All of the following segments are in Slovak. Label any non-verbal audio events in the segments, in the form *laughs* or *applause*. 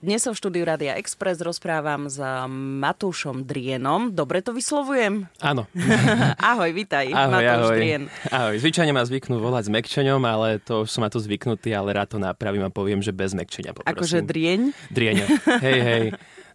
Dnes sa v štúdiu Radia Express rozprávam s Matúšom Drienom. Dobre to vyslovujem? Áno. *laughs* ahoj, vitaj, ahoj, Matúš ahoj. Drien. Ahoj, zvyčajne ma zvyknú volať s mekčeňom, ale to už som na to zvyknutý, ale rád to napravím a poviem, že bez mekčenia poprosím. Akože drieň? Drieň. Hej, hej.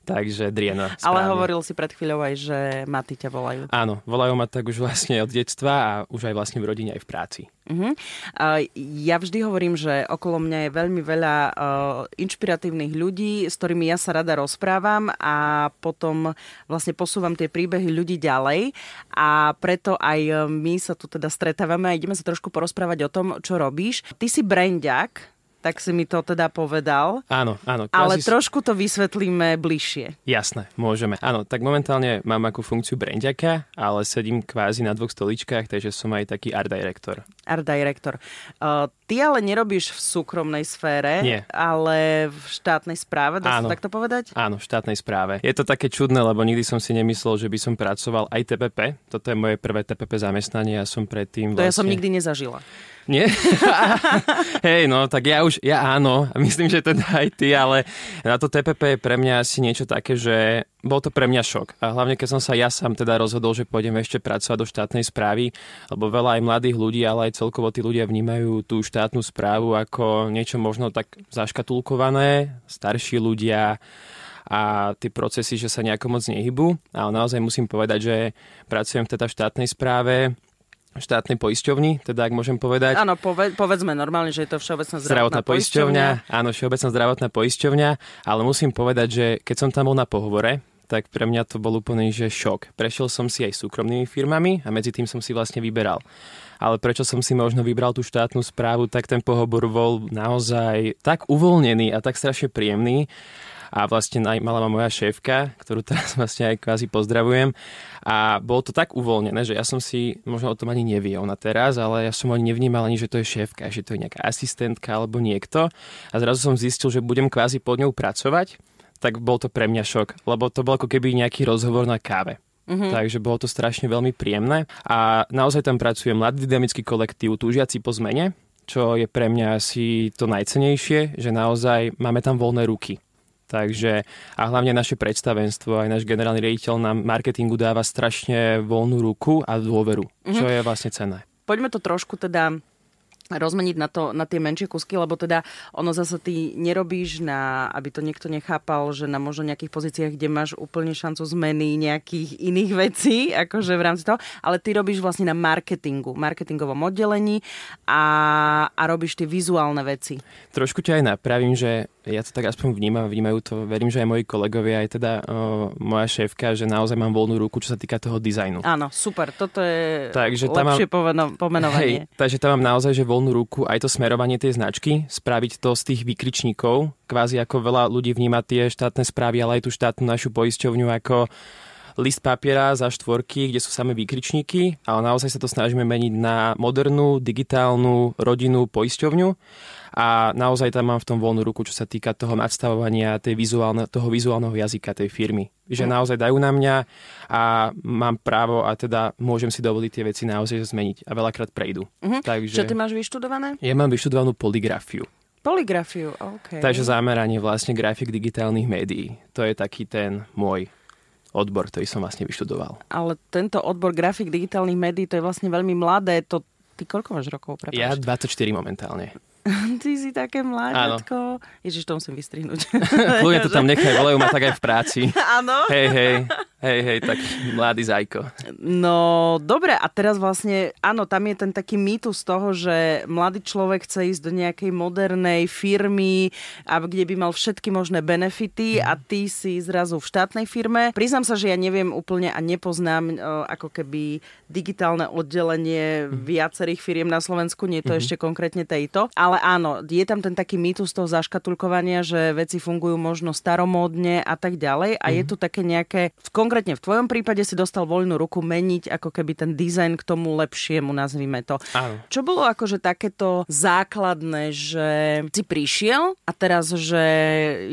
Takže Driena. Správne. Ale hovoril si pred chvíľou aj, že Maty ťa volajú. Áno, volajú ma tak už vlastne od detstva a už aj vlastne v rodine aj v práci. Uh-huh. Uh, ja vždy hovorím, že okolo mňa je veľmi veľa uh, inšpiratívnych ľudí, s ktorými ja sa rada rozprávam a potom vlastne posúvam tie príbehy ľudí ďalej a preto aj my sa tu teda stretávame a ideme sa trošku porozprávať o tom, čo robíš. Ty si brandiak, tak si mi to teda povedal. Áno, áno. Ale trošku to vysvetlíme bližšie. Jasné, môžeme. Áno, tak momentálne mám akú funkciu brandiaka, ale sedím kvázi na dvoch stoličkách, takže som aj taký art director. Art director. Uh, ty ale nerobíš v súkromnej sfére, Nie. ale v štátnej správe, dá áno. sa takto povedať? Áno, v štátnej správe. Je to také čudné, lebo nikdy som si nemyslel, že by som pracoval aj TPP. Toto je moje prvé TPP zamestnanie a som predtým To vlastne... ja som nikdy nezažila. Nie? *laughs* Hej, no, tak ja už, ja áno, myslím, že teda aj ty, ale na to TPP je pre mňa asi niečo také, že bol to pre mňa šok. A hlavne, keď som sa ja sám teda rozhodol, že pôjdem ešte pracovať do štátnej správy, lebo veľa aj mladých ľudí, ale aj celkovo tí ľudia vnímajú tú štátnu správu ako niečo možno tak zaškatulkované, starší ľudia, a tie procesy, že sa nejako moc nehybú. Ale naozaj musím povedať, že pracujem teda v štátnej správe, štátnej poisťovni, teda ak môžem povedať. Áno, poved, povedzme normálne, že je to Všeobecná zdravotná, zdravotná poisťovňa. Áno, Všeobecná zdravotná poisťovňa, ale musím povedať, že keď som tam bol na pohovore, tak pre mňa to bol úplný že šok. Prešiel som si aj súkromnými firmami a medzi tým som si vlastne vyberal. Ale prečo som si možno vybral tú štátnu správu, tak ten pohovor bol naozaj tak uvoľnený a tak strašne príjemný a vlastne mala ma moja šéfka, ktorú teraz *laughs* vlastne aj kvázi pozdravujem a bolo to tak uvoľnené, že ja som si možno o tom ani neviel na teraz, ale ja som ani nevnímal ani, že to je šéfka, že to je nejaká asistentka alebo niekto a zrazu som zistil, že budem kvázi pod ňou pracovať, tak bol to pre mňa šok, lebo to bol ako keby nejaký rozhovor na káve. Mm-hmm. Takže bolo to strašne veľmi príjemné a naozaj tam pracuje mladý dynamický kolektív, túžiaci po zmene, čo je pre mňa asi to najcenejšie, že naozaj máme tam voľné ruky. Takže a hlavne naše predstavenstvo, aj náš generálny riaditeľ nám marketingu dáva strašne voľnú ruku a dôveru, mm-hmm. čo je vlastne cenné. Poďme to trošku teda rozmeniť na, to, na tie menšie kusky, lebo teda ono zase ty nerobíš na, aby to niekto nechápal, že na možno nejakých pozíciách, kde máš úplne šancu zmeny nejakých iných *laughs* vecí, akože v rámci toho, ale ty robíš vlastne na marketingu, marketingovom oddelení a, a robíš tie vizuálne veci. Trošku ťa aj napravím, že ja to tak aspoň vnímam, vnímajú to, verím, že aj moji kolegovia, aj teda o, moja šéfka, že naozaj mám voľnú ruku, čo sa týka toho dizajnu. Áno, super, toto je takže lepšie mám, pomenovanie. Hej, takže tam mám naozaj, že voľnú ruku aj to smerovanie tej značky, spraviť to z tých vykričníkov, kvázi ako veľa ľudí vníma tie štátne správy, ale aj tú štátnu našu poisťovňu ako list papiera za štvorky, kde sú samé výkričníky, ale naozaj sa to snažíme meniť na modernú, digitálnu, rodinnú poisťovňu a naozaj tam mám v tom voľnú ruku, čo sa týka toho nadstavovania tej vizuálne, toho vizuálneho jazyka tej firmy. Že mm. naozaj dajú na mňa a mám právo a teda môžem si dovoliť tie veci naozaj zmeniť a veľakrát prejdú. Mm-hmm. Takže... Čo ty máš vyštudované? Ja mám vyštudovanú poligrafiu. Poligrafiu, OK. Takže zameranie vlastne grafik digitálnych médií. To je taký ten môj odbor, ktorý som vlastne vyštudoval. Ale tento odbor grafik digitálnych médií, to je vlastne veľmi mladé. To, ty koľko máš rokov? Prepáč? Ja 24 momentálne. *laughs* Ty si také mláďatko. Ježiš, to musím vystrihnúť. *laughs* Kľudne to tam *laughs* nechaj, volajú ma tak aj v práci. Áno. Hej, hej. Hej, hej, tak mladý zajko. No, dobre, a teraz vlastne, áno, tam je ten taký mýtus toho, že mladý človek chce ísť do nejakej modernej firmy, a kde by mal všetky možné benefity a ty si zrazu v štátnej firme. Priznám sa, že ja neviem úplne a nepoznám ako keby digitálne oddelenie viacerých firiem na Slovensku, nie to mm-hmm. ešte konkrétne tejto, ale ale áno, je tam ten taký mýtus toho zaškatulkovania, že veci fungujú možno staromódne a tak ďalej a mm. je mhm. tu také nejaké, konkrétne v tvojom prípade si dostal voľnú ruku meniť ako keby ten dizajn k tomu lepšiemu, nazvime to. Áno. Čo bolo akože takéto základné, že si prišiel a teraz, že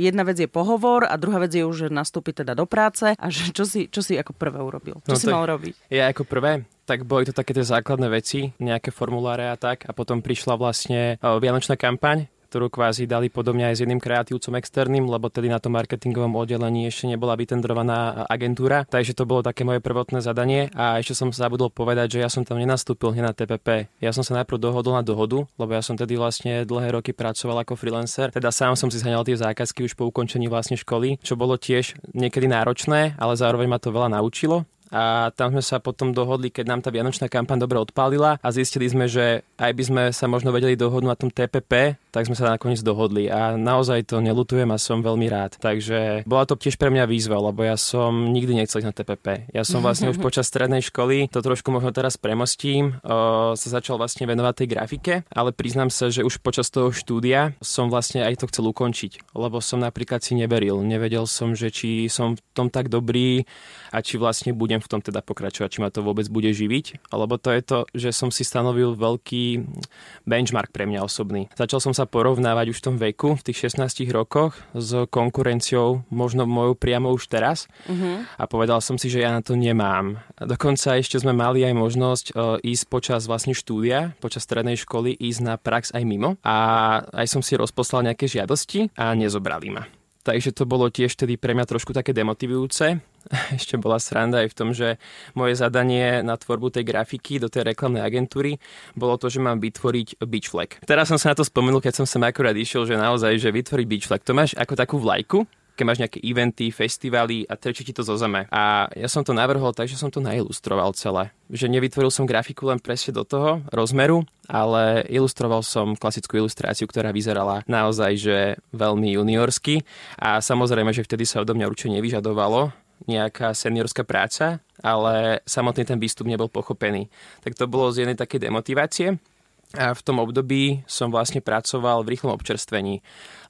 jedna vec je pohovor a druhá vec je už, že nastúpiť teda do práce a že čo si, čo si ako prvé urobil? Čo no, si mal robiť? Ja ako prvé? Tak boli to také tie základné veci, nejaké formuláre a tak. A potom prišla vlastne Vianočná kampaň, ktorú kvázi dali podobne aj s jedným kreatívcom externým, lebo tedy na tom marketingovom oddelení ešte nebola vytendrovaná agentúra. Takže to bolo také moje prvotné zadanie a ešte som zabudol povedať, že ja som tam nenastúpil hneď na TPP. Ja som sa najprv dohodol na dohodu, lebo ja som tedy vlastne dlhé roky pracoval ako freelancer. Teda sám som si zhaňal tie zákazky už po ukončení vlastne školy, čo bolo tiež niekedy náročné, ale zároveň ma to veľa naučilo a tam sme sa potom dohodli, keď nám tá Vianočná kampaň dobre odpálila a zistili sme, že aj by sme sa možno vedeli dohodnúť na tom TPP, tak sme sa nakoniec dohodli a naozaj to nelutujem a som veľmi rád. Takže bola to tiež pre mňa výzva, lebo ja som nikdy nechcel ísť na TPP. Ja som vlastne už *laughs* počas strednej školy, to trošku možno teraz premostím, o, sa začal vlastne venovať tej grafike, ale priznám sa, že už počas toho štúdia som vlastne aj to chcel ukončiť, lebo som napríklad si neveril. Nevedel som, že či som v tom tak dobrý a či vlastne budem v tom teda pokračovať, či ma to vôbec bude živiť, lebo to je to, že som si stanovil veľký benchmark pre mňa osobný. Začal som sa porovnávať už v tom veku, v tých 16 rokoch s konkurenciou, možno mojou priamo už teraz uh-huh. a povedal som si, že ja na to nemám. A dokonca ešte sme mali aj možnosť uh, ísť počas vlastne štúdia, počas strednej školy, ísť na prax aj mimo a aj som si rozposlal nejaké žiadosti a nezobrali ma. Takže to bolo tiež tedy pre mňa trošku také demotivujúce. *laughs* Ešte bola sranda aj v tom, že moje zadanie na tvorbu tej grafiky do tej reklamnej agentúry bolo to, že mám vytvoriť beach flag. Teraz som sa na to spomenul, keď som sem akurát išiel, že naozaj, že vytvoriť beach flag. To máš ako takú vlajku, keď máš nejaké eventy, festivaly a trčí ti to zo zeme. A ja som to navrhol tak, že som to nailustroval celé. Že nevytvoril som grafiku len presne do toho rozmeru, ale ilustroval som klasickú ilustráciu, ktorá vyzerala naozaj, že veľmi juniorsky. A samozrejme, že vtedy sa odo mňa určite nevyžadovalo nejaká seniorská práca, ale samotný ten výstup nebol pochopený. Tak to bolo z jednej takej demotivácie. A v tom období som vlastne pracoval v rýchlom občerstvení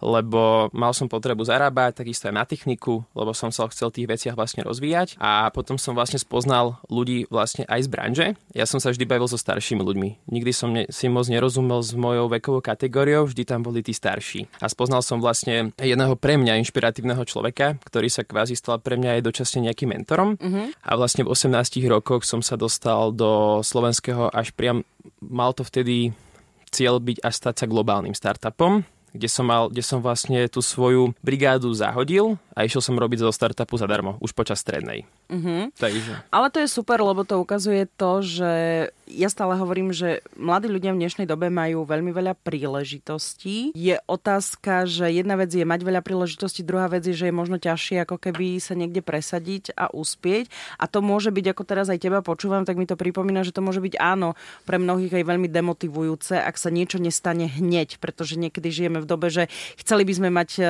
lebo mal som potrebu zarábať, takisto aj na techniku, lebo som sa chcel tých veciach vlastne rozvíjať a potom som vlastne spoznal ľudí vlastne aj z branže. Ja som sa vždy bavil so staršími ľuďmi. Nikdy som ne, si moc nerozumel s mojou vekovou kategóriou, vždy tam boli tí starší. A spoznal som vlastne jedného pre mňa inšpiratívneho človeka, ktorý sa kvázi stal pre mňa aj dočasne nejakým mentorom. Uh-huh. A vlastne v 18 rokoch som sa dostal do slovenského až priam, mal to vtedy cieľ byť až stať sa globálnym startupom kde som, mal, kde som vlastne tú svoju brigádu zahodil a išiel som robiť zo startupu zadarmo, už počas strednej. Uh-huh. Takže. Ale to je super, lebo to ukazuje to, že ja stále hovorím, že mladí ľudia v dnešnej dobe majú veľmi veľa príležitostí. Je otázka, že jedna vec je mať veľa príležitostí, druhá vec je, že je možno ťažšie ako keby sa niekde presadiť a uspieť. A to môže byť, ako teraz aj teba počúvam, tak mi to pripomína, že to môže byť áno, pre mnohých aj veľmi demotivujúce, ak sa niečo nestane hneď, pretože niekedy žijeme v dobe, že chceli by sme mať e,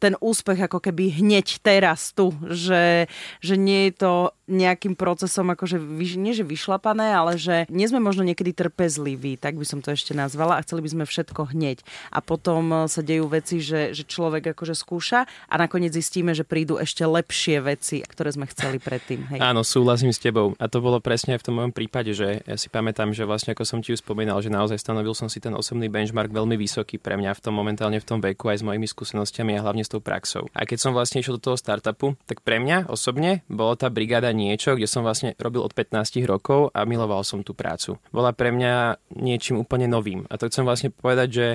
ten úspech ako keby hneď teraz tu, že, že nie je to nejakým procesom akože, nie že vyšlapané, ale že nie sme možno niekedy trpezliví, tak by som to ešte nazvala a chceli by sme všetko hneď. A potom e, sa dejú veci, že, že človek akože skúša a nakoniec zistíme, že prídu ešte lepšie veci, ktoré sme chceli predtým. Hej. Áno, súhlasím s tebou. A to bolo presne aj v tom mojom prípade, že ja si pamätám, že vlastne ako som ti už spomínal, že naozaj stanovil som si ten osobný benchmark veľmi vysoký pre mňa v tom momentálne v tom veku aj s mojimi skúsenostiami a hlavne s tou praxou. A keď som vlastne išiel do toho startupu, tak pre mňa osobne bolo tá brigáda niečo, kde som vlastne robil od 15 rokov a miloval som tú prácu. Bola pre mňa niečím úplne novým. A to chcem vlastne povedať, že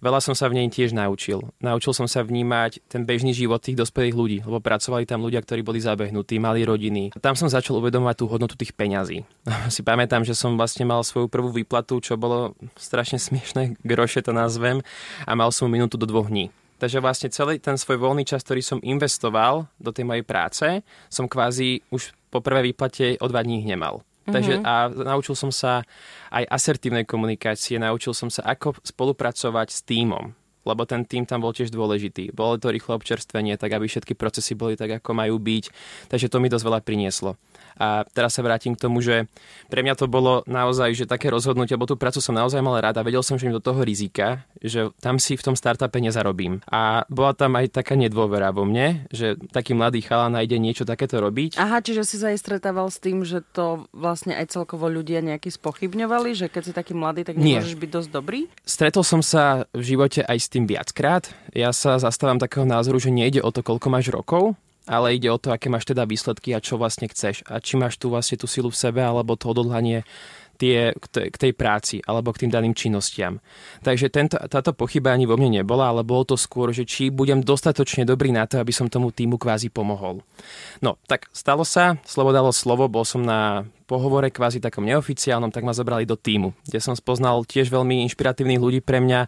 veľa som sa v nej tiež naučil. Naučil som sa vnímať ten bežný život tých dospelých ľudí, lebo pracovali tam ľudia, ktorí boli zabehnutí, mali rodiny. A tam som začal uvedomovať tú hodnotu tých peňazí. *laughs* si pamätám, že som vlastne mal svoju prvú výplatu, čo bolo strašne smiešné, groše to nazvem, a mal som minútu do dvoch dní. Takže vlastne celý ten svoj voľný čas, ktorý som investoval do tej mojej práce, som kvázi už po prvej výplate o dva dní nemal. Mm-hmm. Takže a naučil som sa aj asertívnej komunikácie, naučil som sa, ako spolupracovať s týmom. lebo ten tým tam bol tiež dôležitý. Bolo to rýchle občerstvenie, tak aby všetky procesy boli tak, ako majú byť. Takže to mi dosť veľa prinieslo. A teraz sa vrátim k tomu, že pre mňa to bolo naozaj, že také rozhodnutie, lebo tú prácu som naozaj mal rád a vedel som, že mi do toho rizika, že tam si v tom startupe nezarobím. A bola tam aj taká nedôvera vo mne, že taký mladý chala nájde niečo takéto robiť. Aha, čiže si sa aj stretával s tým, že to vlastne aj celkovo ľudia nejaký spochybňovali, že keď si taký mladý, tak nemôžeš Nie. byť dosť dobrý? Stretol som sa v živote aj s tým viackrát. Ja sa zastávam takého názoru, že nejde o to, koľko máš rokov, ale ide o to, aké máš teda výsledky a čo vlastne chceš. A či máš tu vlastne tú silu v sebe, alebo to odhodlanie tie, k tej práci alebo k tým daným činnostiam. Takže tento, táto pochyba ani vo mne nebola, ale bolo to skôr, že či budem dostatočne dobrý na to, aby som tomu týmu kvázi pomohol. No, tak stalo sa, slovo dalo slovo, bol som na pohovore kvázi takom neoficiálnom, tak ma zobrali do týmu, kde som spoznal tiež veľmi inšpiratívnych ľudí pre mňa.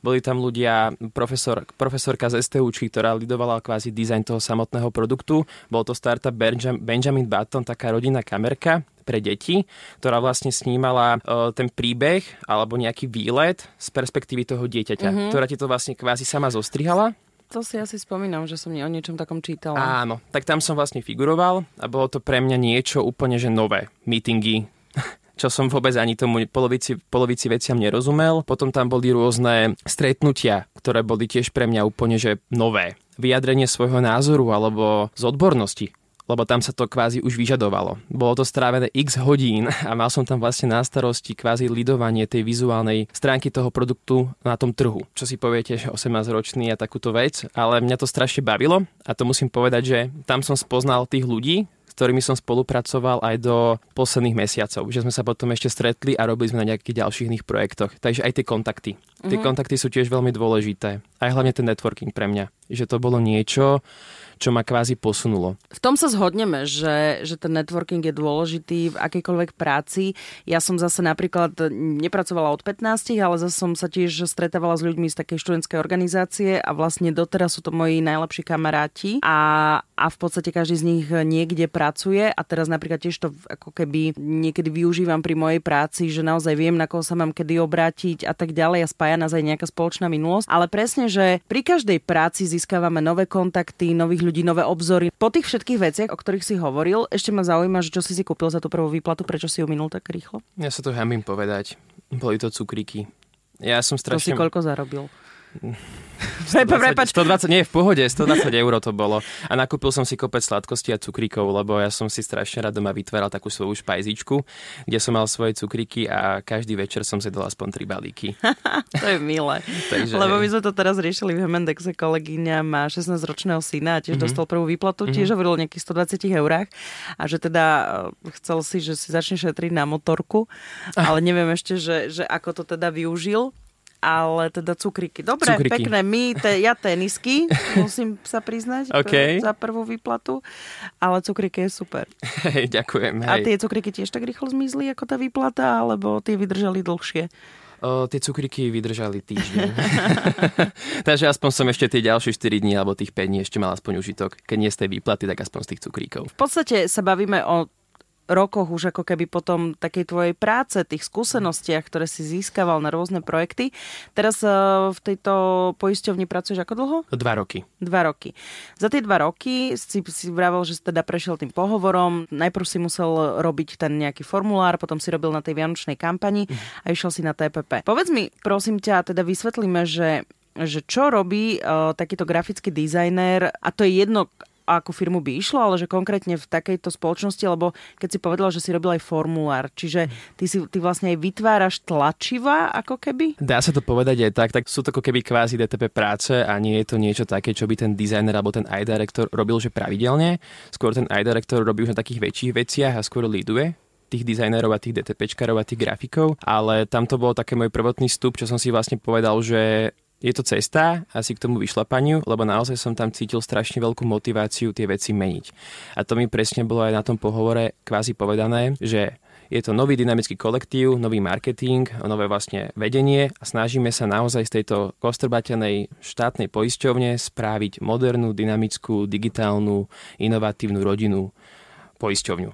Boli tam ľudia, profesor, profesorka z STUčky, ktorá lidovala kvázi dizajn toho samotného produktu. Bol to startup Benjamin Button, taká rodinná kamerka, pre deti, ktorá vlastne snímala uh, ten príbeh alebo nejaký výlet z perspektívy toho dieťaťa, mm-hmm. ktorá ti to vlastne kvázi sama zostrihala to si asi spomínam, že som o niečom takom čítala. Áno, tak tam som vlastne figuroval a bolo to pre mňa niečo úplne že nové. Meetingy, *laughs* čo som vôbec ani tomu polovici, polovici veciam nerozumel. Potom tam boli rôzne stretnutia, ktoré boli tiež pre mňa úplne že nové. Vyjadrenie svojho názoru alebo z odbornosti lebo tam sa to kvázi už vyžadovalo. Bolo to strávené x hodín a mal som tam vlastne na starosti kvázi lidovanie tej vizuálnej stránky toho produktu na tom trhu. Čo si poviete, že 18-ročný a takúto vec, ale mňa to strašne bavilo a to musím povedať, že tam som spoznal tých ľudí, ktorými som spolupracoval aj do posledných mesiacov. Že sme sa potom ešte stretli a robili sme na nejakých ďalších iných projektoch. Takže aj tie kontakty. Tie mm-hmm. kontakty sú tiež veľmi dôležité. Aj hlavne ten networking pre mňa. Že to bolo niečo, čo ma kvázi posunulo. V tom sa zhodneme, že, že ten networking je dôležitý v akejkoľvek práci. Ja som zase napríklad nepracovala od 15, ale zase som sa tiež stretávala s ľuďmi z takej študentskej organizácie a vlastne doteraz sú to moji najlepší kamaráti a, a v podstate každý z nich niekde pracuje a teraz napríklad tiež to ako keby niekedy využívam pri mojej práci, že naozaj viem, na koho sa mám kedy obrátiť a tak ďalej a spája nás aj nejaká spoločná minulosť. Ale presne, že pri každej práci získavame nové kontakty, nových ľudí, nové obzory. Po tých všetkých veciach, o ktorých si hovoril, ešte ma zaujíma, že čo si si kúpil za tú prvú výplatu, prečo si ju minul tak rýchlo? Ja sa to hambím povedať. Boli to cukríky. Ja som strašne... To si koľko zarobil? 120, 120, nie, v pohode, 120 eur to bolo. A nakúpil som si kopec sladkosti a cukríkov, lebo ja som si strašne rád doma vytváral takú svoju špajzičku, kde som mal svoje cukríky a každý večer som si dal aspoň tri balíky. *laughs* to je milé. Takže... Lebo my sme to teraz riešili v Hemendexe, kolegyňa má 16-ročného syna a tiež mm-hmm. dostal prvú výplatu, mm-hmm. tiež hovoril o nejakých 120 eurách a že teda e, chcel si, že si začne šetriť na motorku, *laughs* ale neviem ešte, že, že ako to teda využil ale teda cukriky. Dobre, cukriky. pekné. My, te, ja tenisky, *laughs* musím sa priznať okay. za prvú výplatu, ale cukriky je super. Hej, ďakujem. Hej. A tie cukriky tiež tak rýchlo zmizli ako tá výplata, alebo tie vydržali dlhšie? O, tie cukriky vydržali týždeň. *laughs* Takže aspoň som ešte tie ďalšie 4 dní alebo tých 5 dní ešte mal aspoň užitok. Keď nie z tej výplaty, tak aspoň z tých cukríkov. V podstate sa bavíme o rokoch už ako keby potom takej tvojej práce, tých skúsenostiach, ktoré si získaval na rôzne projekty. Teraz uh, v tejto poisťovni pracuješ ako dlho? Dva roky. Dva roky. Za tie dva roky si, si vravel, že si teda prešiel tým pohovorom. Najprv si musel robiť ten nejaký formulár, potom si robil na tej vianočnej kampani a išiel si na TPP. Povedz mi, prosím ťa, teda vysvetlíme, že že čo robí uh, takýto grafický dizajner, a to je jedno, akú firmu by išlo, ale že konkrétne v takejto spoločnosti, lebo keď si povedala, že si robil aj formulár, čiže ty, si, ty vlastne aj vytváraš tlačiva ako keby? Dá sa to povedať aj tak, tak sú to ako keby kvázi DTP práce a nie je to niečo také, čo by ten dizajner alebo ten eye director robil že pravidelne. Skôr ten eye director robí už na takých väčších veciach a skôr líduje tých dizajnerov a tých DTPčkarov a tých grafikov, ale tam to bol také môj prvotný vstup, čo som si vlastne povedal, že je to cesta asi k tomu vyšlapaniu, lebo naozaj som tam cítil strašne veľkú motiváciu tie veci meniť. A to mi presne bolo aj na tom pohovore kvázi povedané, že je to nový dynamický kolektív, nový marketing, nové vlastne vedenie a snažíme sa naozaj z tejto kostrbatenej štátnej poisťovne správiť modernú, dynamickú, digitálnu, inovatívnu rodinu poisťovňu.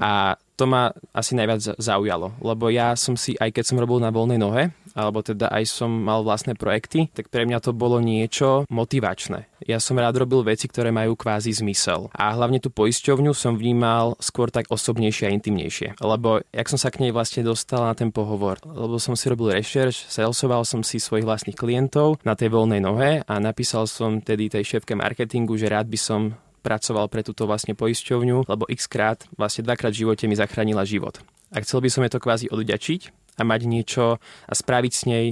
A to ma asi najviac zaujalo, lebo ja som si, aj keď som robil na voľnej nohe, alebo teda aj som mal vlastné projekty, tak pre mňa to bolo niečo motivačné. Ja som rád robil veci, ktoré majú kvázi zmysel. A hlavne tú poisťovňu som vnímal skôr tak osobnejšie a intimnejšie. Lebo jak som sa k nej vlastne dostal na ten pohovor, lebo som si robil rešerš, salesoval som si svojich vlastných klientov na tej voľnej nohe a napísal som tedy tej šéfke marketingu, že rád by som pracoval pre túto vlastne poisťovňu, lebo x krát, vlastne dvakrát v živote mi zachránila život. A chcel by som je to kvázi odďačiť a mať niečo a spraviť s nej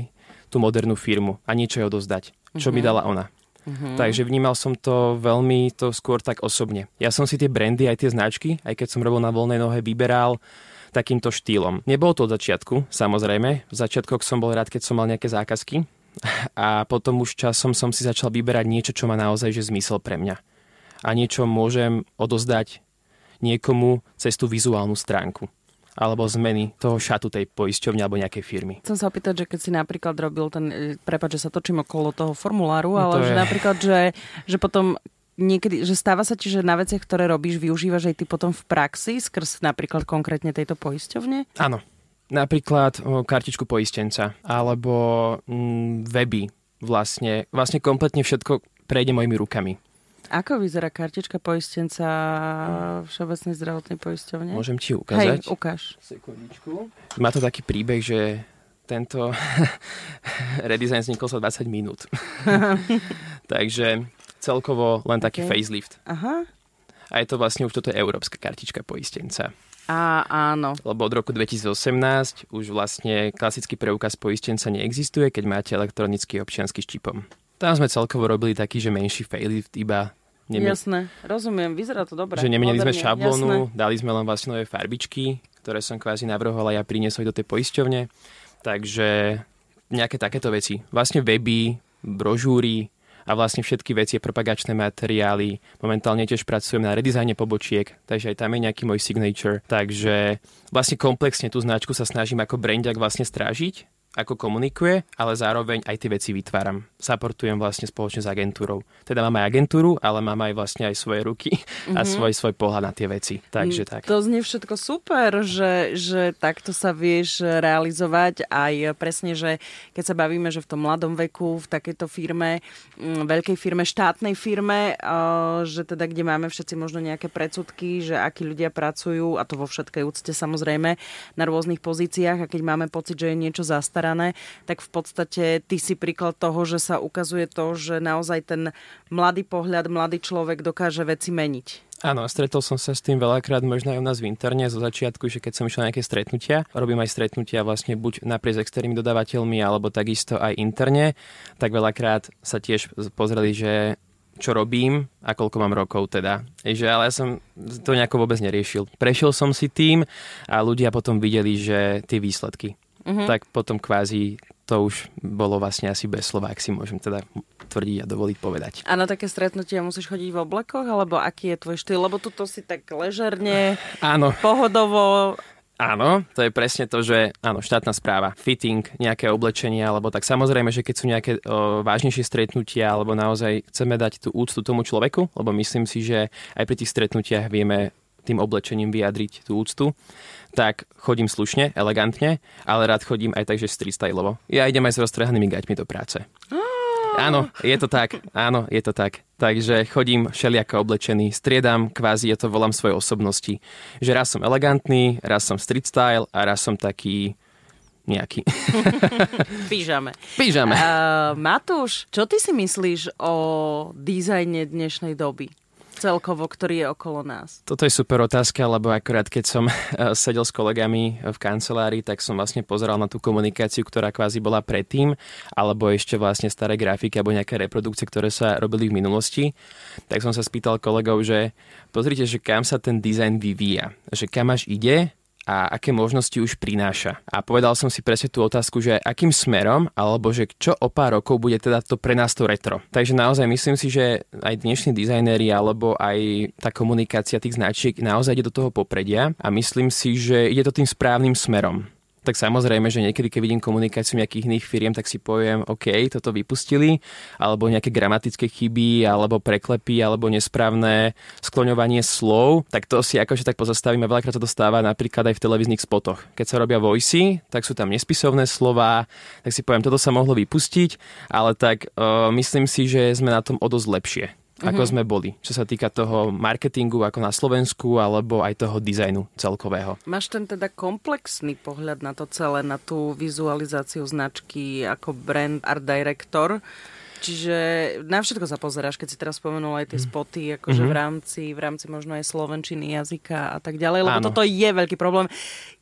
tú modernú firmu a niečo jej odozdať, čo mm-hmm. mi dala ona. Mm-hmm. Takže vnímal som to veľmi, to skôr tak osobne. Ja som si tie brandy, aj tie značky, aj keď som robil na voľnej nohe, vyberal takýmto štýlom. Nebolo to od začiatku, samozrejme. V začiatkoch som bol rád, keď som mal nejaké zákazky *laughs* a potom už časom som si začal vyberať niečo, čo má naozaj že zmysel pre mňa a niečo môžem odozdať niekomu cez tú vizuálnu stránku alebo zmeny toho šatu tej poisťovne alebo nejakej firmy. Chcem sa opýtať, že keď si napríklad robil ten, e, prepáč, že sa točím okolo toho formuláru, no ale že je... napríklad, že, že potom niekedy, že stáva sa ti, že na veciach, ktoré robíš, využívaš aj ty potom v praxi, skrz napríklad konkrétne tejto poisťovne? Áno. Napríklad o, kartičku poistenca alebo mm, weby vlastne, vlastne kompletne všetko prejde mojimi rukami. Ako vyzerá kartička poistenca Všeobecnej zdravotnej poisťovne? Môžem ti ukázať? Hej, ukáž. Sekundičku. Má to taký príbeh, že tento *laughs* redesign vznikol za 20 minút. *laughs* Takže celkovo len taký okay. facelift. Aha. A je to vlastne už toto európska kartička poistenca. Á, áno. Lebo od roku 2018 už vlastne klasický preukaz poistenca neexistuje, keď máte elektronický občiansky s čipom. Tam sme celkovo robili taký, že menší facelift, iba Neme... Jasné, rozumiem, vyzerá to dobre. Že nemenili sme šablónu, jasné. dali sme len vlastne nové farbičky, ktoré som kvázi navrhoval a ja priniesol do tej poisťovne. Takže nejaké takéto veci. Vlastne weby, brožúry a vlastne všetky veci, propagačné materiály. Momentálne tiež pracujem na redizajne pobočiek, takže aj tam je nejaký môj signature. Takže vlastne komplexne tú značku sa snažím ako brandiak vlastne strážiť ako komunikuje, ale zároveň aj tie veci vytváram. Supportujem vlastne spoločne s agentúrou. Teda mám aj agentúru, ale mám aj vlastne aj svoje ruky mm-hmm. a mhm. svoj, svoj pohľad na tie veci. Takže mm, tak. To znie všetko super, že, že takto sa vieš realizovať aj presne, že keď sa bavíme, že v tom mladom veku, v takejto firme, mm, veľkej firme, štátnej firme, že teda kde máme všetci možno nejaké predsudky, že akí ľudia pracujú, a to vo všetkej úcte samozrejme, na rôznych pozíciách a keď máme pocit, že je niečo zastavené, zastarané, tak v podstate ty si príklad toho, že sa ukazuje to, že naozaj ten mladý pohľad, mladý človek dokáže veci meniť. Áno, stretol som sa s tým veľakrát možno aj u nás v interne zo začiatku, že keď som išiel na nejaké stretnutia, robím aj stretnutia vlastne buď naprieč externými dodávateľmi alebo takisto aj interne, tak veľakrát sa tiež pozreli, že čo robím a koľko mám rokov teda. Že, ale ja som to nejako vôbec neriešil. Prešiel som si tým a ľudia potom videli, že tie výsledky mm-hmm. tak potom kvázi to už bolo vlastne asi bez slova, ak si môžem teda tvrdiť a dovoliť povedať. A na také stretnutia musíš chodiť v oblekoch, alebo aký je tvoj štýl? Lebo tu si tak ležerne, áno. pohodovo. Áno, to je presne to, že áno, štátna správa, fitting, nejaké oblečenie, alebo tak samozrejme, že keď sú nejaké o, vážnejšie stretnutia, alebo naozaj chceme dať tú úctu tomu človeku, lebo myslím si, že aj pri tých stretnutiach vieme tým oblečením vyjadriť tú úctu, tak chodím slušne, elegantne, ale rád chodím aj tak, že street styleovo. Ja idem aj s roztrhanými gaťmi do práce. Áno, je to tak, áno, je to tak. Takže chodím všelijako oblečený, striedam, kvázi ja to volám svojej osobnosti. Že raz som elegantný, raz som street style a raz som taký nejaký. *laughs* Pížame. Pížame. Uh, Matúš, čo ty si myslíš o dizajne dnešnej doby? Celkovo, ktorý je okolo nás? Toto je super otázka, lebo akorát keď som *laughs* eh, sedel s kolegami v kancelárii, tak som vlastne pozeral na tú komunikáciu, ktorá kvázi bola predtým, alebo ešte vlastne staré grafiky alebo nejaké reprodukcie, ktoré sa robili v minulosti. Tak som sa spýtal kolegov, že pozrite, že kam sa ten dizajn vyvíja, že kam až ide a aké možnosti už prináša. A povedal som si presne tú otázku, že akým smerom, alebo že čo o pár rokov bude teda to pre nás to retro. Takže naozaj myslím si, že aj dnešní dizajnéri alebo aj tá komunikácia tých značiek naozaj ide do toho popredia a myslím si, že ide to tým správnym smerom. Tak samozrejme, že niekedy, keď vidím komunikáciu nejakých iných firiem, tak si poviem, OK, toto vypustili, alebo nejaké gramatické chyby, alebo preklepy, alebo nesprávne skloňovanie slov, tak to si akože tak pozastavíme. Veľakrát sa to stáva napríklad aj v televíznych spotoch. Keď sa robia voicy, tak sú tam nespisovné slova, tak si poviem, toto sa mohlo vypustiť, ale tak uh, myslím si, že sme na tom o dosť lepšie ako mm-hmm. sme boli, čo sa týka toho marketingu ako na Slovensku, alebo aj toho dizajnu celkového. Máš ten teda komplexný pohľad na to celé, na tú vizualizáciu značky ako brand art director. Čiže na všetko sa pozeráš, keď si teraz spomenul aj tie mhm. spoty, akože mm-hmm. v rámci, v rámci možno aj slovenčiny, jazyka a tak ďalej, lebo Áno. toto je veľký problém.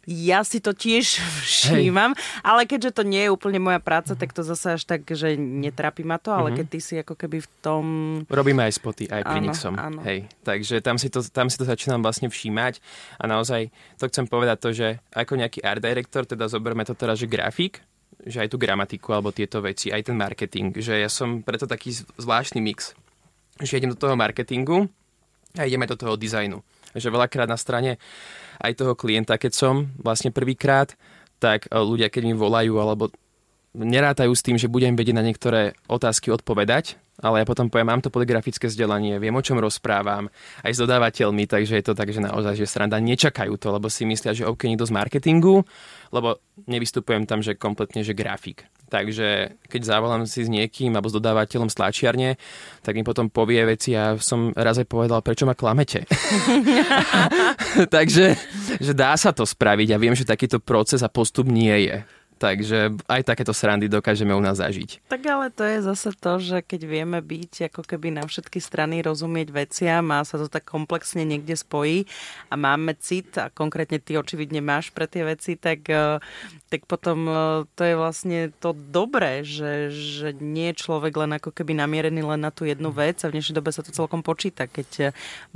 Ja si to tiež *laughs* všímam, Hej. ale keďže to nie je úplne moja práca, tak to zase až tak, že netrapí ma to, ale mm-hmm. keď ty si ako keby v tom... Robíme aj spoty, aj pri Nixom. Hej, takže tam si, to, tam si to začínam vlastne všímať a naozaj to chcem povedať to, že ako nejaký art director, teda zoberme to teraz, že grafik, že aj tú gramatiku alebo tieto veci, aj ten marketing, že ja som preto taký zvláštny mix, že idem do toho marketingu a ideme do toho dizajnu. Že veľakrát na strane aj toho klienta, keď som vlastne prvýkrát, tak e, ľudia, keď mi volajú alebo nerátajú s tým, že budem vedieť na niektoré otázky odpovedať, ale ja potom poviem, mám to poligrafické vzdelanie, viem, o čom rozprávam, aj s dodávateľmi, takže je to tak, že naozaj, že sranda nečakajú to, lebo si myslia, že OK, niekto z marketingu, lebo nevystupujem tam, že kompletne, že grafik. Takže keď zavolám si s niekým alebo s dodávateľom stlačiarne, tak mi potom povie veci a som raz aj povedal, prečo ma klamete. *laughs* Takže že dá sa to spraviť a viem, že takýto proces a postup nie je. Takže aj takéto srandy dokážeme u nás zažiť. Tak ale to je zase to, že keď vieme byť ako keby na všetky strany rozumieť veciam a sa to tak komplexne niekde spojí a máme cit a konkrétne ty očividne máš pre tie veci, tak, eh, tak potom eh, to je vlastne to dobré, že, že nie je človek len ako keby namierený len na tú jednu vec a v dnešnej dobe sa to celkom počíta, keď eh,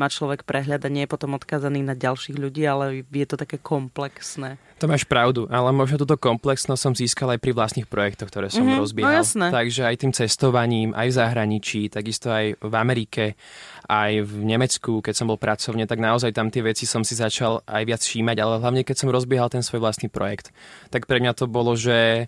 má človek prehľad a nie je potom odkazaný na ďalších ľudí, ale je to také komplexné. To máš pravdu, ale možno túto komplexnosť som získal aj pri vlastných projektoch, ktoré som mm-hmm, rozbiehal. No jasné. Takže aj tým cestovaním, aj v zahraničí, takisto aj v Amerike, aj v Nemecku, keď som bol pracovne, tak naozaj tam tie veci som si začal aj viac všímať, ale hlavne keď som rozbiehal ten svoj vlastný projekt. Tak pre mňa to bolo, že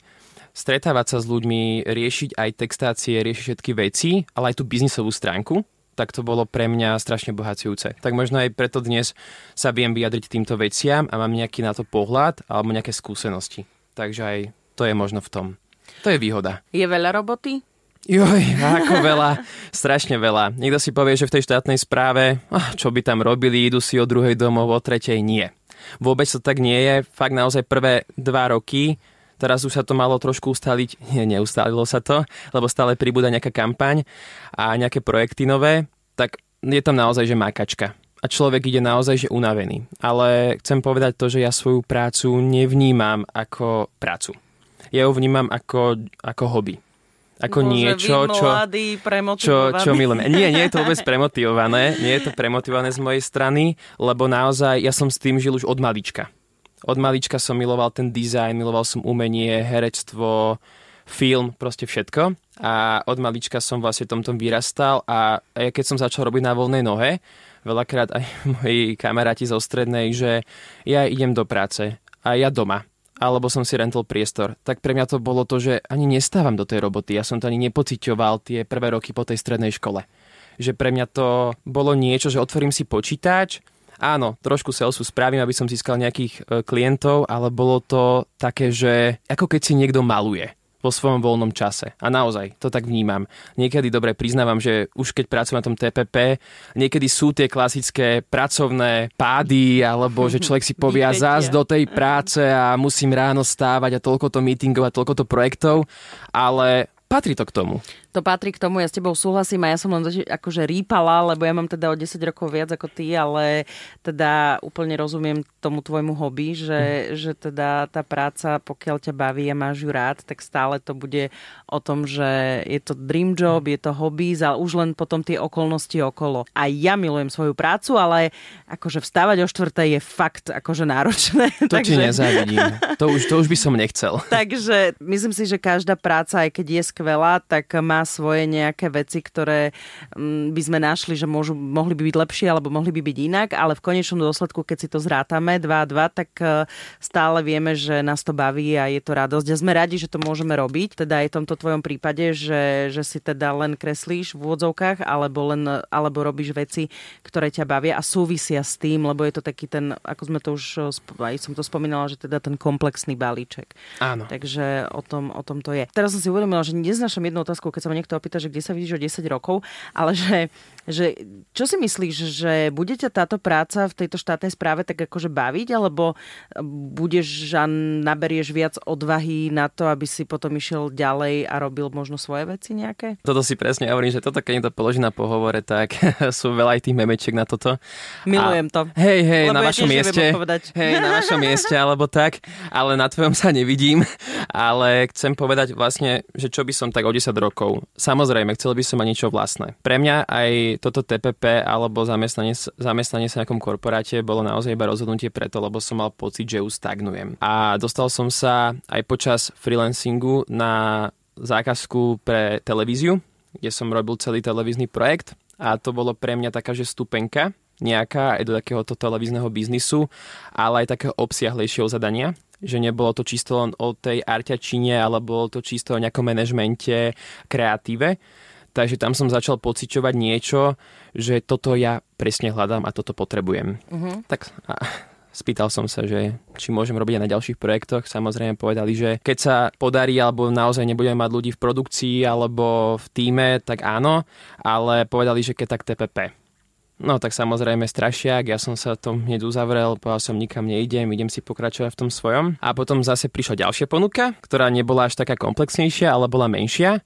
stretávať sa s ľuďmi, riešiť aj textácie, riešiť všetky veci, ale aj tú biznisovú stránku, tak to bolo pre mňa strašne bohacujúce. Tak možno aj preto dnes sa viem vyjadriť týmto veciam a mám nejaký na to pohľad alebo nejaké skúsenosti. Takže aj to je možno v tom. To je výhoda. Je veľa roboty? Joj, ako veľa, strašne veľa. Niekto si povie, že v tej štátnej správe, ah, čo by tam robili, idú si o druhej domov, o tretej nie. Vôbec to tak nie je. Fakt naozaj prvé dva roky Teraz už sa to malo trošku ustaliť. *laughs* Nie, neustálilo sa to, lebo stále pribúda nejaká kampaň a nejaké projekty nové, tak je tam naozaj, že makačka. A človek ide naozaj, že unavený. Ale chcem povedať to, že ja svoju prácu nevnímam ako prácu. Ja ju vnímam ako, ako hobby ako Bože, niečo, čo, čo, čo milujem. Nie, nie je to vôbec premotivované, nie je to premotivované z mojej strany, lebo naozaj ja som s tým žil už od malička. Od malička som miloval ten dizajn, miloval som umenie, herectvo, film, proste všetko. A od malička som vlastne tomto vyrastal a keď som začal robiť na voľnej nohe, veľakrát aj *laughs* moji kamaráti zo strednej, že ja idem do práce a ja doma alebo som si rentol priestor, tak pre mňa to bolo to, že ani nestávam do tej roboty. Ja som to ani nepocitoval tie prvé roky po tej strednej škole. Že pre mňa to bolo niečo, že otvorím si počítač, áno, trošku salesu spravím, aby som získal nejakých e, klientov, ale bolo to také, že ako keď si niekto maluje vo svojom voľnom čase. A naozaj, to tak vnímam. Niekedy dobre priznávam, že už keď pracujem na tom TPP, niekedy sú tie klasické pracovné pády, alebo že človek si *laughs* povie zás do tej práce a musím ráno stávať a toľko to meetingov a toľko to projektov, ale patrí to k tomu. To patrí k tomu, ja s tebou súhlasím a ja som len akože rýpala, lebo ja mám teda o 10 rokov viac ako ty, ale teda úplne rozumiem tomu tvojmu hobby, že, mm. že teda tá práca, pokiaľ ťa baví a máš ju rád, tak stále to bude o tom, že je to dream job, je to hobby, ale už len potom tie okolnosti okolo. A ja milujem svoju prácu, ale akože vstávať o štvrtej je fakt akože náročné. *laughs* To Takže... ti nezávidím. To už, to už by som nechcel. *laughs* Takže myslím si, že každá práca, aj keď je skvelá, tak má má svoje nejaké veci, ktoré mm, by sme našli, že môžu, mohli by byť lepšie alebo mohli by byť inak, ale v konečnom dôsledku, keď si to zrátame 2 a 2, tak e, stále vieme, že nás to baví a je to radosť. A sme radi, že to môžeme robiť. Teda aj v tomto tvojom prípade, že, že si teda len kreslíš v úvodzovkách alebo, len, alebo robíš veci, ktoré ťa bavia a súvisia s tým, lebo je to taký ten, ako sme to už, aj som to spomínala, že teda ten komplexný balíček. Áno. Takže o tom, o tom to je. Teraz som si uvedomila, že neznášam jednu otázku, keď sa ma niekto opýta, že kde sa vidíš o 10 rokov, ale že že, čo si myslíš, že bude ťa táto práca v tejto štátnej správe tak akože baviť, alebo budeš a naberieš viac odvahy na to, aby si potom išiel ďalej a robil možno svoje veci nejaké? Toto si presne hovorím, že toto keď to položí na pohovore, tak *laughs* sú veľa aj tých memečiek na toto. Milujem a, to. Hej, hej, na ja vašom mieste. *laughs* Hej, na vašom mieste, alebo tak, ale na tvojom sa nevidím. *laughs* Ale chcem povedať vlastne, že čo by som tak o 10 rokov. Samozrejme, chcel by som mať niečo vlastné. Pre mňa aj toto TPP alebo zamestnanie, zamestnanie sa v nejakom korporáte bolo naozaj iba rozhodnutie preto, lebo som mal pocit, že už stagnujem. A dostal som sa aj počas freelancingu na zákazku pre televíziu, kde som robil celý televízny projekt a to bolo pre mňa taká, že stupenka nejaká aj do takéhoto televízneho biznisu, ale aj takého obsiahlejšieho zadania, že nebolo to čisto len o tej arťačine, ale bolo to čisto o nejakom manažmente, kreatíve Takže tam som začal pociťovať niečo, že toto ja presne hľadám a toto potrebujem. Uh-huh. Tak a spýtal som sa, že či môžem robiť aj na ďalších projektoch. Samozrejme povedali, že keď sa podarí alebo naozaj nebudeme mať ľudí v produkcii alebo v týme, tak áno, ale povedali, že keď tak TPP. No tak samozrejme strašiak, ja som sa tom hneď uzavrel, povedal som nikam neidem, idem si pokračovať v tom svojom. A potom zase prišla ďalšia ponuka, ktorá nebola až taká komplexnejšia, ale bola menšia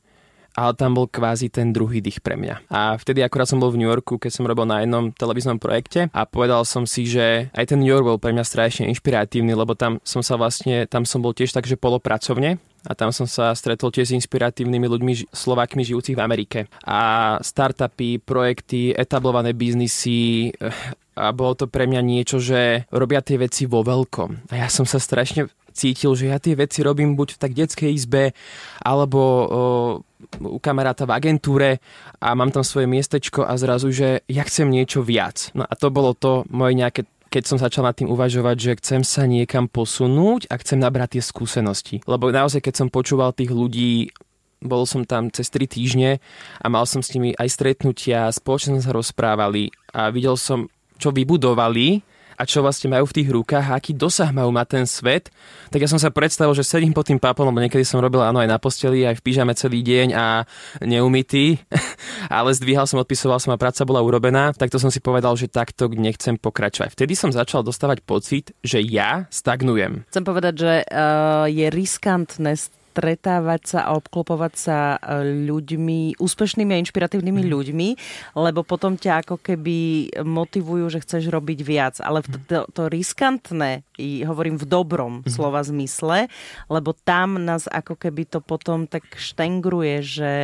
ale tam bol kvázi ten druhý dých pre mňa. A vtedy akorát som bol v New Yorku, keď som robil na jednom televíznom projekte a povedal som si, že aj ten New York bol pre mňa strašne inšpiratívny, lebo tam som sa vlastne, tam som bol tiež tak, že polopracovne a tam som sa stretol tiež s inspiratívnymi ľuďmi, Slovákmi žijúcich v Amerike. A startupy, projekty, etablované biznisy, eh, a bolo to pre mňa niečo, že robia tie veci vo veľkom. A ja som sa strašne cítil, že ja tie veci robím buď v tak detskej izbe, alebo u kamaráta v agentúre a mám tam svoje miestečko a zrazu, že ja chcem niečo viac. No a to bolo to moje nejaké keď som začal nad tým uvažovať, že chcem sa niekam posunúť a chcem nabrať tie skúsenosti. Lebo naozaj, keď som počúval tých ľudí bol som tam cez 3 týždne a mal som s nimi aj stretnutia, spoločne sa rozprávali a videl som čo vybudovali a čo vlastne majú v tých rukách a aký dosah majú na ten svet, tak ja som sa predstavil, že sedím pod tým papom, lebo niekedy som robil áno aj na posteli, aj v pyžame celý deň a neumytý, *laughs* ale zdvíhal som, odpisoval som a práca bola urobená, tak to som si povedal, že takto nechcem pokračovať. Vtedy som začal dostávať pocit, že ja stagnujem. Chcem povedať, že uh, je riskantné stretávať sa a obklopovať sa e, ľuďmi, úspešnými a inšpiratívnymi mm. ľuďmi, lebo potom ťa ako keby motivujú, že chceš robiť viac. Ale to, to, to riskantné, hovorím v dobrom mm. slova zmysle, lebo tam nás ako keby to potom tak štengruje, že,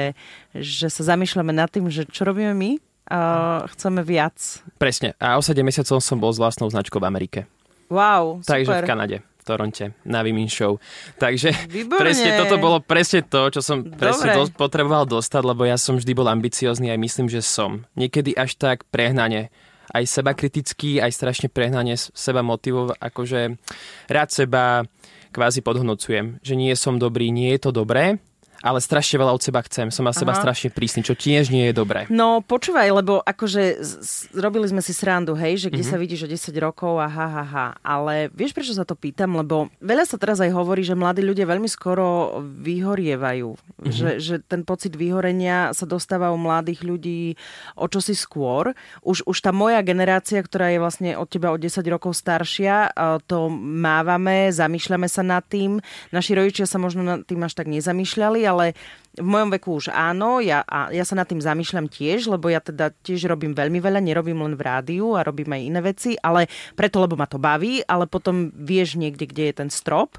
že sa zamýšľame nad tým, že čo robíme my, Uh, chceme viac. Presne. A o 7 mesiacov som bol s vlastnou značkou v Amerike. Wow, super. Takže v Kanade. Toronte na Vimin Show. Takže Výborné. presne toto bolo presne to, čo som presne do, potreboval dostať, lebo ja som vždy bol ambiciózny aj myslím, že som. Niekedy až tak prehnane aj seba kritický, aj strašne prehnane seba motivov, akože rád seba kvázi podhodnocujem, že nie som dobrý, nie je to dobré, ale strašne veľa od seba chcem. Som na seba Aha. strašne prísny, čo tiež nie je dobré. No počúvaj, lebo akože robili sme si srandu, hej, že kde mm-hmm. sa vidíš o 10 rokov a ha, ha, ha. Ale vieš, prečo sa to pýtam? Lebo veľa sa teraz aj hovorí, že mladí ľudia veľmi skoro vyhorievajú. Mm-hmm. Že, že ten pocit vyhorenia sa dostáva u mladých ľudí o čosi skôr. Už, už tá moja generácia, ktorá je vlastne od teba o 10 rokov staršia, to mávame, zamýšľame sa nad tým. Naši rodičia sa možno nad tým až tak nezamýšľali, ale v mojom veku už áno, ja, a ja sa nad tým zamýšľam tiež, lebo ja teda tiež robím veľmi veľa, nerobím len v rádiu a robím aj iné veci, ale preto, lebo ma to baví, ale potom vieš niekde, kde je ten strop.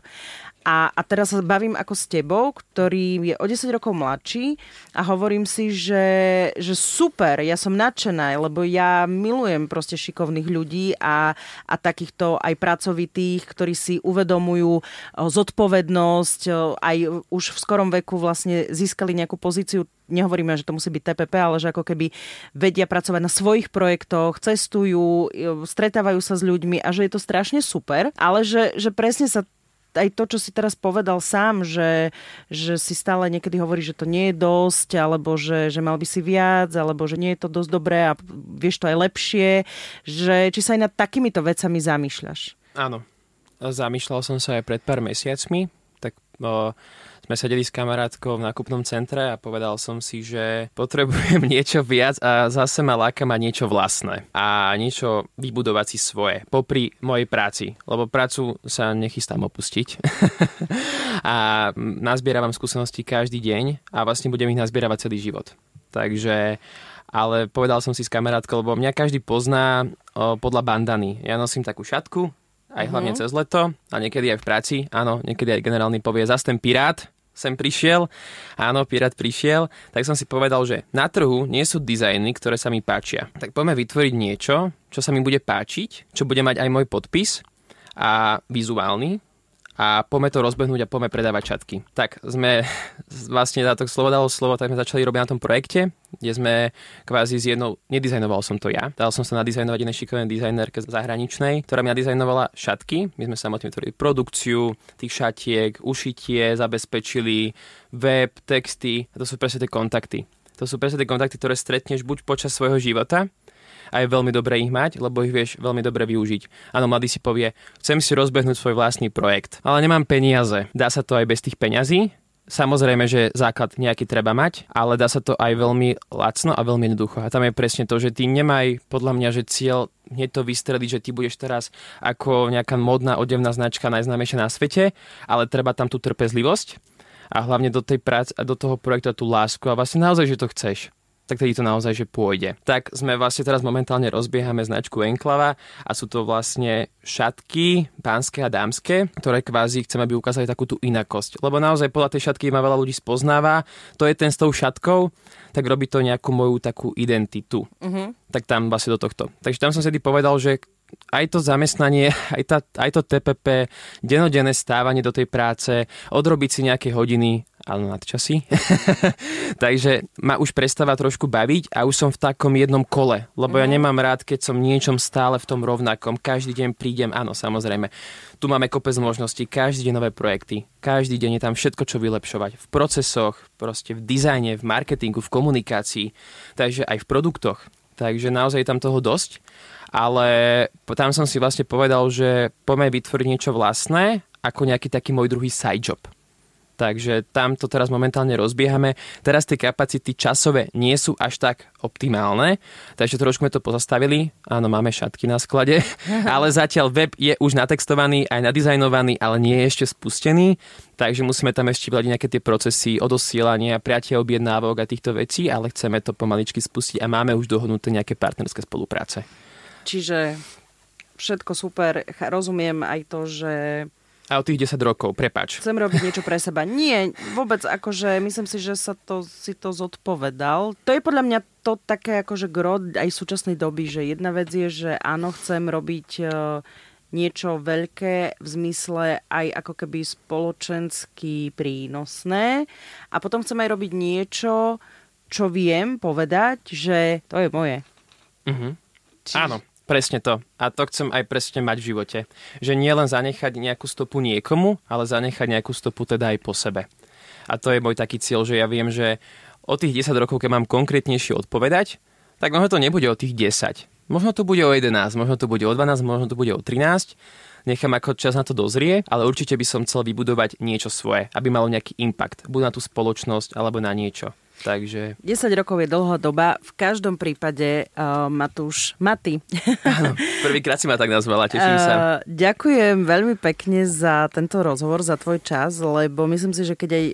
A, a teraz sa bavím ako s tebou, ktorý je o 10 rokov mladší a hovorím si, že, že super, ja som nadšená, lebo ja milujem proste šikovných ľudí a, a takýchto aj pracovitých, ktorí si uvedomujú zodpovednosť, aj už v skorom veku vlastne získali nejakú pozíciu. Nehovoríme, že to musí byť TPP, ale že ako keby vedia pracovať na svojich projektoch, cestujú, stretávajú sa s ľuďmi a že je to strašne super, ale že, že presne sa aj to, čo si teraz povedal sám, že, že si stále niekedy hovorí, že to nie je dosť, alebo že, že mal by si viac, alebo že nie je to dosť dobré a vieš to aj lepšie, že či sa aj nad takýmito vecami zamýšľaš? Áno. Zamýšľal som sa aj pred pár mesiacmi, tak o, sme sedeli s kamarátkou v nákupnom centre a povedal som si, že potrebujem *laughs* niečo viac a zase ma láka ma niečo vlastné a niečo vybudovať si svoje popri mojej práci, lebo prácu sa nechystám opustiť *laughs* a nazbieravam skúsenosti každý deň a vlastne budem ich nazbieravať celý život. Takže ale povedal som si s kamarátkou, lebo mňa každý pozná o, podľa bandany. Ja nosím takú šatku, aj hlavne uh-huh. cez leto a niekedy aj v práci. Áno, niekedy aj generálny povie, zase ten pirát, sem prišiel, áno, Pirát prišiel, tak som si povedal, že na trhu nie sú dizajny, ktoré sa mi páčia. Tak poďme vytvoriť niečo, čo sa mi bude páčiť, čo bude mať aj môj podpis a vizuálny, a poďme to rozbehnúť a poďme predávať čatky. Tak sme vlastne za to slovo dalo slovo, tak sme začali robiť na tom projekte, kde sme kvázi z jednou, nedizajnoval som to ja, dal som sa nadizajnovať jednej šikovnej dizajnerke zahraničnej, ktorá mi nadizajnovala šatky. My sme samotne vytvorili produkciu tých šatiek, ušitie, zabezpečili web, texty, a to sú presne tie kontakty. To sú presne tie kontakty, ktoré stretneš buď počas svojho života, a je veľmi dobré ich mať, lebo ich vieš veľmi dobre využiť. Áno, mladý si povie, chcem si rozbehnúť svoj vlastný projekt, ale nemám peniaze. Dá sa to aj bez tých peňazí, Samozrejme, že základ nejaký treba mať, ale dá sa to aj veľmi lacno a veľmi jednoducho. A tam je presne to, že ty nemaj podľa mňa, že cieľ hneď to vystreliť, že ty budeš teraz ako nejaká modná odevná značka najznámejšia na svete, ale treba tam tú trpezlivosť a hlavne do tej práce a do toho projektu tú lásku a vlastne naozaj, že to chceš tak tedy to naozaj, že pôjde. Tak sme vlastne teraz momentálne rozbiehame značku Enklava a sú to vlastne šatky pánske a dámske, ktoré kvázi chceme, aby ukázali takú tú inakosť. Lebo naozaj podľa tej šatky ma veľa ľudí spoznáva, to je ten s tou šatkou, tak robí to nejakú moju takú identitu. Uh-huh. Tak tam vlastne do tohto. Takže tam som si povedal, že aj to zamestnanie, *laughs* aj, tá, aj to TPP, denodenné stávanie do tej práce, odrobiť si nejaké hodiny, áno, nadčasy. *laughs* Takže ma už prestáva trošku baviť a už som v takom jednom kole, lebo ja mhm. nemám rád, keď som niečom stále v tom rovnakom. Každý deň prídem, áno, samozrejme. Tu máme kopec možností, každý deň nové projekty, každý deň je tam všetko, čo vylepšovať. V procesoch, proste v dizajne, v marketingu, v komunikácii, takže aj v produktoch. Takže naozaj je tam toho dosť. Ale tam som si vlastne povedal, že poďme vytvoriť niečo vlastné, ako nejaký taký môj druhý side job. Takže tam to teraz momentálne rozbiehame. Teraz tie kapacity časové nie sú až tak optimálne, takže trošku sme to pozastavili. Áno, máme šatky na sklade, *laughs* ale zatiaľ web je už natextovaný, aj nadizajnovaný, ale nie je ešte spustený, takže musíme tam ešte vľadiť nejaké tie procesy odosielania, priatia objednávok a týchto vecí, ale chceme to pomaličky spustiť a máme už dohodnuté nejaké partnerské spolupráce. Čiže všetko super, rozumiem aj to, že a o tých 10 rokov, prepač. Chcem robiť niečo pre seba. Nie, vôbec akože myslím si, že sa to, si to zodpovedal. To je podľa mňa to také akože gro aj súčasnej doby, že jedna vec je, že áno, chcem robiť e, niečo veľké v zmysle aj ako keby spoločensky prínosné a potom chcem aj robiť niečo, čo viem povedať, že to je moje. Mm-hmm. Čiže... Áno, Presne to. A to chcem aj presne mať v živote. Že nie len zanechať nejakú stopu niekomu, ale zanechať nejakú stopu teda aj po sebe. A to je môj taký cieľ, že ja viem, že o tých 10 rokov, keď mám konkrétnejšie odpovedať, tak možno to nebude o tých 10. Možno to bude o 11, možno to bude o 12, možno to bude o 13. Nechám ako čas na to dozrie, ale určite by som chcel vybudovať niečo svoje, aby malo nejaký impact, buď na tú spoločnosť alebo na niečo. Takže... 10 rokov je dlhá doba. V každom prípade, uh, Matúš, Maty. Áno, prvýkrát si ma tak nazvala, teším sa. Uh, ďakujem veľmi pekne za tento rozhovor, za tvoj čas, lebo myslím si, že keď aj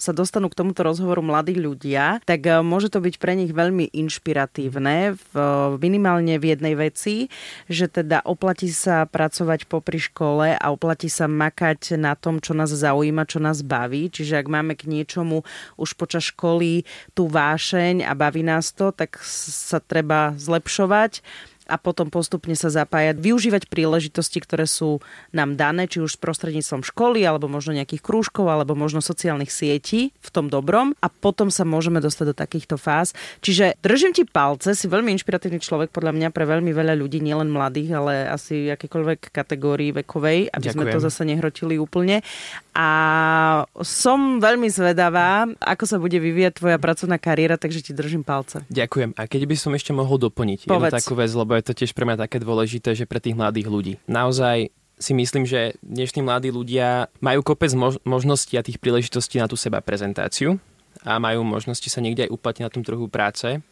sa dostanú k tomuto rozhovoru mladí ľudia, tak e, môže to byť pre nich veľmi inšpiratívne v, minimálne v jednej veci, že teda oplatí sa pracovať popri škole a oplatí sa makať na tom, čo nás zaujíma, čo nás baví. Čiže ak máme k niečomu už počas školy tú vášeň a baví nás to, tak sa treba zlepšovať a potom postupne sa zapájať, využívať príležitosti, ktoré sú nám dané, či už s prostredníctvom školy, alebo možno nejakých krúžkov, alebo možno sociálnych sietí v tom dobrom a potom sa môžeme dostať do takýchto fáz. Čiže držím ti palce, si veľmi inšpiratívny človek podľa mňa pre veľmi veľa ľudí, nielen mladých, ale asi akékoľvek kategórii vekovej, aby Ďakujem. sme to zase nehrotili úplne. A som veľmi zvedavá, ako sa bude vyvíjať tvoja pracovná kariéra, takže ti držím palce. Ďakujem. A keď by som ešte mohol doplniť Povedz. jednu takú vec, lebo je to tiež pre mňa také dôležité, že pre tých mladých ľudí. Naozaj si myslím, že dnešní mladí ľudia majú kopec možností a tých príležitostí na tú seba prezentáciu a majú možnosti sa niekde aj uplatniť na tom trhu práce.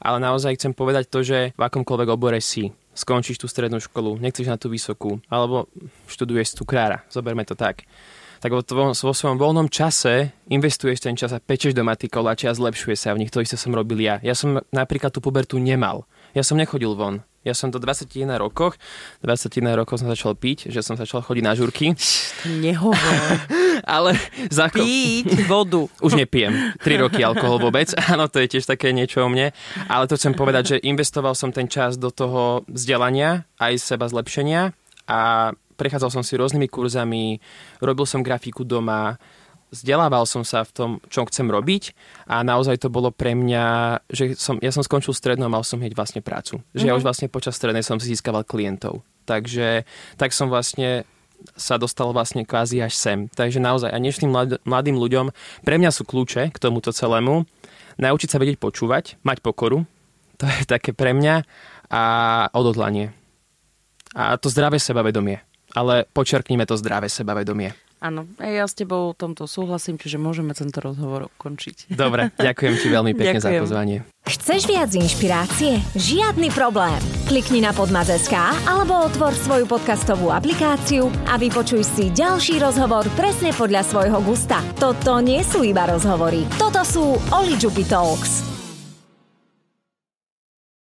Ale naozaj chcem povedať to, že v akomkoľvek obore si, skončíš tú strednú školu, nechceš na tú vysokú, alebo študuješ cukrára, zoberme to tak tak vo, tvojom, vo svojom voľnom čase investuješ ten čas a pečeš do matikoláči a zlepšuje sa v nich. To isté som robil ja. Ja som napríklad tú pubertu nemal. Ja som nechodil von. Ja som do 21 rokoch, 21 rokov som začal piť, že som začal chodiť na žurky. Nehovor. *laughs* Ale za Piť *laughs* vodu. Už nepijem. 3 roky alkohol vôbec. *laughs* Áno, to je tiež také niečo o mne. Ale to chcem povedať, že investoval som ten čas do toho vzdelania, aj seba zlepšenia a prechádzal som si rôznymi kurzami, robil som grafiku doma, vzdelával som sa v tom, čo chcem robiť a naozaj to bolo pre mňa, že som, ja som skončil strednú a mal som hneď vlastne prácu. Že mm-hmm. ja mhm. už vlastne počas strednej som si získaval klientov. Takže tak som vlastne sa dostal vlastne kvázi až sem. Takže naozaj, a dnešným mladým ľuďom, pre mňa sú kľúče k tomuto celému, naučiť sa vedieť počúvať, mať pokoru, to je také pre mňa, a odhodlanie. A to zdravé sebavedomie ale počerknime to zdravé sebavedomie. Áno, ja s tebou tomto súhlasím, čiže môžeme tento rozhovor ukončiť. Dobre, *laughs* ďakujem ti veľmi pekne ďakujem. za pozvanie. Chceš viac inšpirácie? Žiadny problém. Klikni na podmaz.sk alebo otvor svoju podcastovú aplikáciu a vypočuj si ďalší rozhovor presne podľa svojho gusta. Toto nie sú iba rozhovory, toto sú Oli Talks.